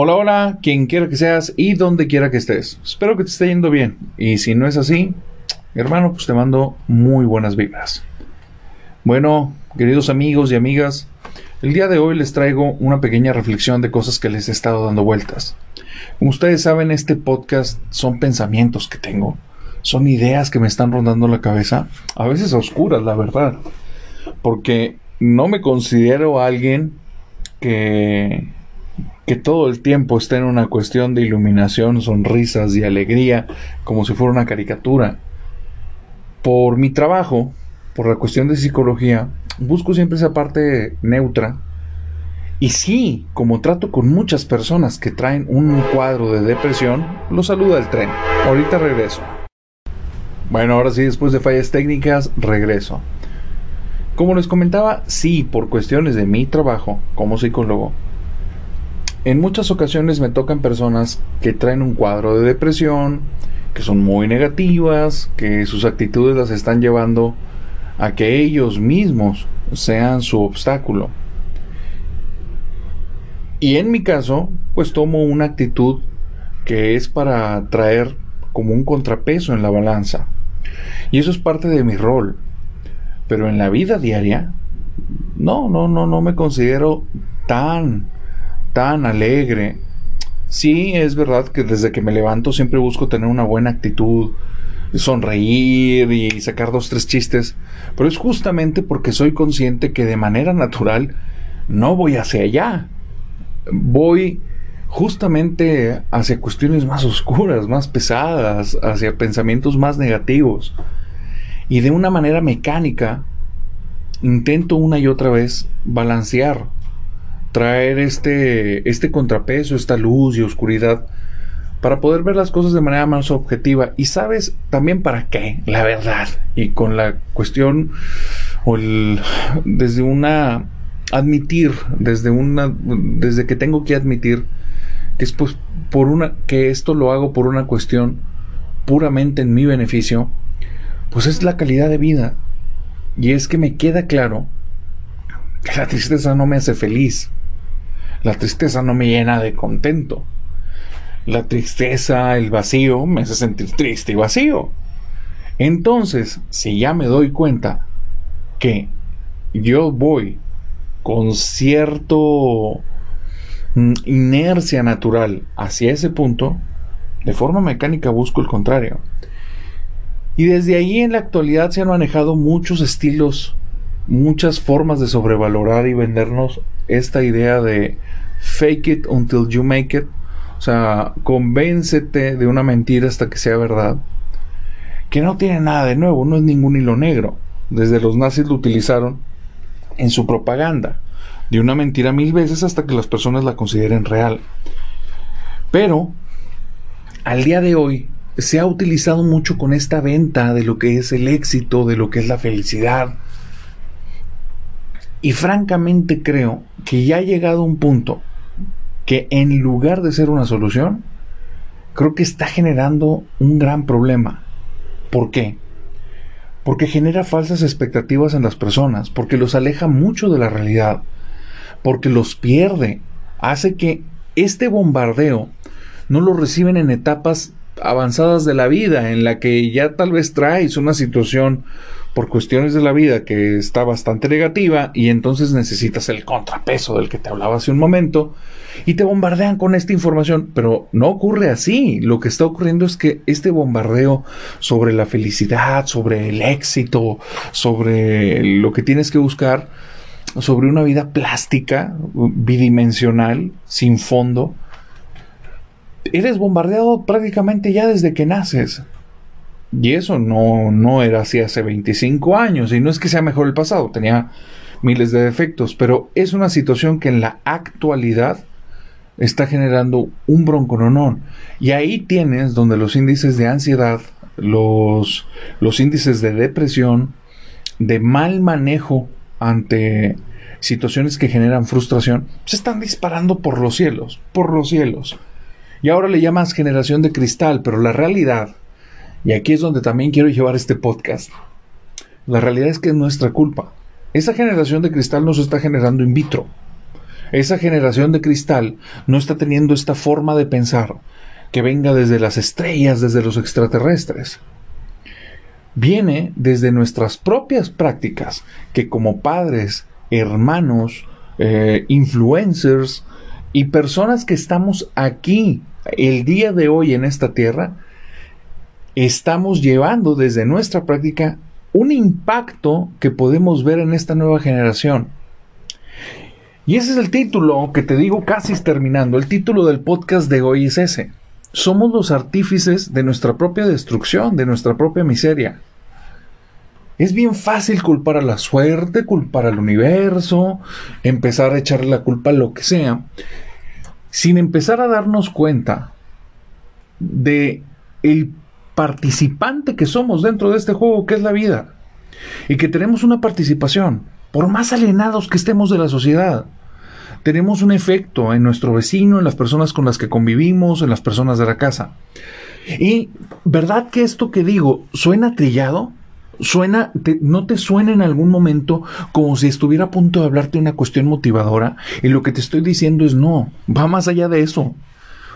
Hola, hola, quien quiera que seas y donde quiera que estés. Espero que te esté yendo bien. Y si no es así, hermano, pues te mando muy buenas vibras. Bueno, queridos amigos y amigas, el día de hoy les traigo una pequeña reflexión de cosas que les he estado dando vueltas. Como ustedes saben, este podcast son pensamientos que tengo, son ideas que me están rondando la cabeza, a veces oscuras, la verdad, porque no me considero alguien que que todo el tiempo está en una cuestión de iluminación, sonrisas y alegría, como si fuera una caricatura. Por mi trabajo, por la cuestión de psicología, busco siempre esa parte neutra. Y sí, como trato con muchas personas que traen un cuadro de depresión, lo saluda el tren. Ahorita regreso. Bueno, ahora sí, después de fallas técnicas, regreso. Como les comentaba, sí, por cuestiones de mi trabajo como psicólogo, en muchas ocasiones me tocan personas que traen un cuadro de depresión, que son muy negativas, que sus actitudes las están llevando a que ellos mismos sean su obstáculo. Y en mi caso, pues tomo una actitud que es para traer como un contrapeso en la balanza. Y eso es parte de mi rol. Pero en la vida diaria, no, no, no, no me considero tan tan alegre. Sí, es verdad que desde que me levanto siempre busco tener una buena actitud, sonreír y sacar dos, tres chistes, pero es justamente porque soy consciente que de manera natural no voy hacia allá. Voy justamente hacia cuestiones más oscuras, más pesadas, hacia pensamientos más negativos. Y de una manera mecánica intento una y otra vez balancear traer este, este contrapeso, esta luz y oscuridad, para poder ver las cosas de manera más objetiva. Y sabes también para qué, la verdad. Y con la cuestión, o el, desde una, admitir, desde una, desde que tengo que admitir que es pues por una, que esto lo hago por una cuestión puramente en mi beneficio, pues es la calidad de vida. Y es que me queda claro que la tristeza no me hace feliz. La tristeza no me llena de contento. La tristeza, el vacío, me hace sentir triste y vacío. Entonces, si ya me doy cuenta que yo voy con cierto mm, inercia natural hacia ese punto, de forma mecánica busco el contrario. Y desde ahí en la actualidad se han manejado muchos estilos, muchas formas de sobrevalorar y vendernos esta idea de fake it until you make it. O sea, convéncete de una mentira hasta que sea verdad. Que no tiene nada de nuevo, no es ningún hilo negro. Desde los nazis lo utilizaron en su propaganda. De una mentira mil veces hasta que las personas la consideren real. Pero, al día de hoy, se ha utilizado mucho con esta venta de lo que es el éxito, de lo que es la felicidad. Y francamente creo que ya ha llegado un punto que en lugar de ser una solución, creo que está generando un gran problema. ¿Por qué? Porque genera falsas expectativas en las personas, porque los aleja mucho de la realidad, porque los pierde, hace que este bombardeo no lo reciben en etapas avanzadas de la vida, en la que ya tal vez traes una situación por cuestiones de la vida que está bastante negativa y entonces necesitas el contrapeso del que te hablaba hace un momento y te bombardean con esta información, pero no ocurre así. Lo que está ocurriendo es que este bombardeo sobre la felicidad, sobre el éxito, sobre lo que tienes que buscar, sobre una vida plástica, bidimensional, sin fondo, eres bombardeado prácticamente ya desde que naces. Y eso no, no era así hace 25 años. Y no es que sea mejor el pasado, tenía miles de defectos. Pero es una situación que en la actualidad está generando un broncononón. Y ahí tienes donde los índices de ansiedad, los, los índices de depresión, de mal manejo ante situaciones que generan frustración, se están disparando por los cielos, por los cielos. Y ahora le llamas generación de cristal, pero la realidad, y aquí es donde también quiero llevar este podcast, la realidad es que es nuestra culpa. Esa generación de cristal nos está generando in vitro. Esa generación de cristal no está teniendo esta forma de pensar que venga desde las estrellas, desde los extraterrestres. Viene desde nuestras propias prácticas que como padres, hermanos, eh, influencers y personas que estamos aquí el día de hoy en esta tierra, estamos llevando desde nuestra práctica un impacto que podemos ver en esta nueva generación. Y ese es el título que te digo casi terminando. El título del podcast de hoy es ese. Somos los artífices de nuestra propia destrucción, de nuestra propia miseria. Es bien fácil culpar a la suerte, culpar al universo, empezar a echarle la culpa a lo que sea, sin empezar a darnos cuenta de el participante que somos dentro de este juego que es la vida y que tenemos una participación, por más alienados que estemos de la sociedad tenemos un efecto en nuestro vecino, en las personas con las que convivimos, en las personas de la casa. Y, ¿verdad que esto que digo suena trillado? Suena, no te suena en algún momento como si estuviera a punto de hablarte una cuestión motivadora y lo que te estoy diciendo es no, va más allá de eso.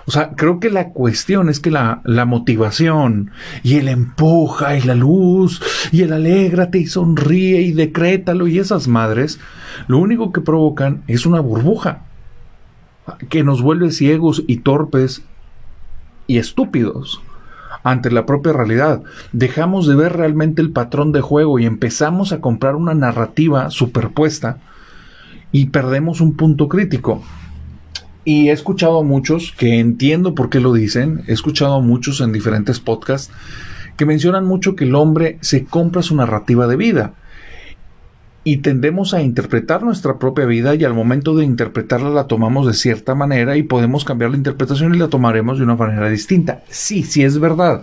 O sea, creo que la cuestión es que la, la, motivación y el empuja y la luz y el alégrate y sonríe y decrétalo y esas madres, lo único que provocan es una burbuja que nos vuelve ciegos y torpes y estúpidos ante la propia realidad. Dejamos de ver realmente el patrón de juego y empezamos a comprar una narrativa superpuesta y perdemos un punto crítico. Y he escuchado a muchos que entiendo por qué lo dicen, he escuchado a muchos en diferentes podcasts que mencionan mucho que el hombre se compra su narrativa de vida. Y tendemos a interpretar nuestra propia vida y al momento de interpretarla la tomamos de cierta manera y podemos cambiar la interpretación y la tomaremos de una manera distinta. Sí, sí es verdad.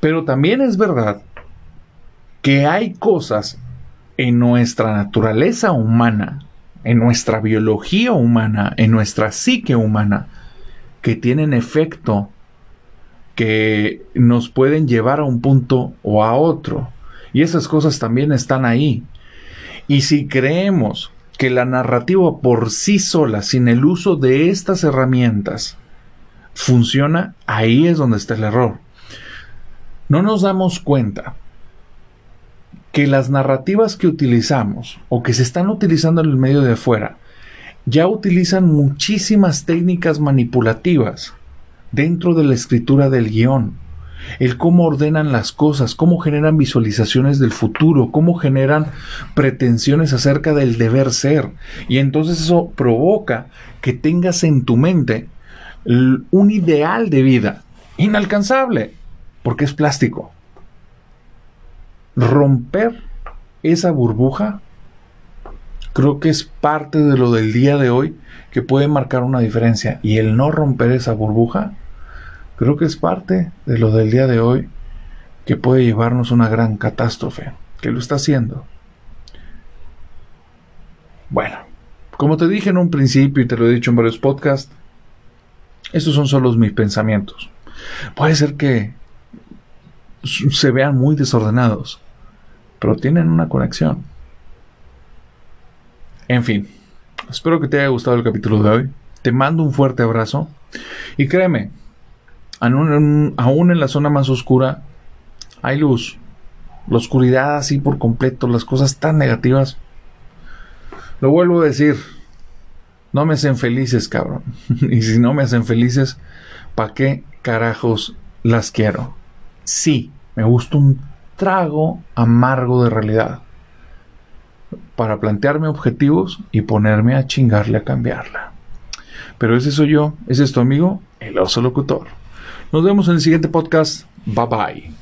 Pero también es verdad que hay cosas en nuestra naturaleza humana en nuestra biología humana, en nuestra psique humana, que tienen efecto, que nos pueden llevar a un punto o a otro. Y esas cosas también están ahí. Y si creemos que la narrativa por sí sola, sin el uso de estas herramientas, funciona, ahí es donde está el error. No nos damos cuenta que las narrativas que utilizamos o que se están utilizando en el medio de afuera ya utilizan muchísimas técnicas manipulativas dentro de la escritura del guion. El cómo ordenan las cosas, cómo generan visualizaciones del futuro, cómo generan pretensiones acerca del deber ser. Y entonces eso provoca que tengas en tu mente un ideal de vida inalcanzable, porque es plástico romper esa burbuja creo que es parte de lo del día de hoy que puede marcar una diferencia. Y el no romper esa burbuja, creo que es parte de lo del día de hoy que puede llevarnos una gran catástrofe, que lo está haciendo. Bueno, como te dije en un principio y te lo he dicho en varios podcasts, estos son solo mis pensamientos. Puede ser que se vean muy desordenados, pero tienen una conexión. En fin, espero que te haya gustado el capítulo de hoy. Te mando un fuerte abrazo y créeme, aún en la zona más oscura hay luz. La oscuridad así por completo, las cosas tan negativas. Lo vuelvo a decir, no me hacen felices, cabrón. y si no me hacen felices, ¿para qué carajos las quiero? Sí, me gusta un trago amargo de realidad para plantearme objetivos y ponerme a chingarle a cambiarla. Pero ese soy yo, ese es tu amigo, el oso locutor. Nos vemos en el siguiente podcast. Bye bye.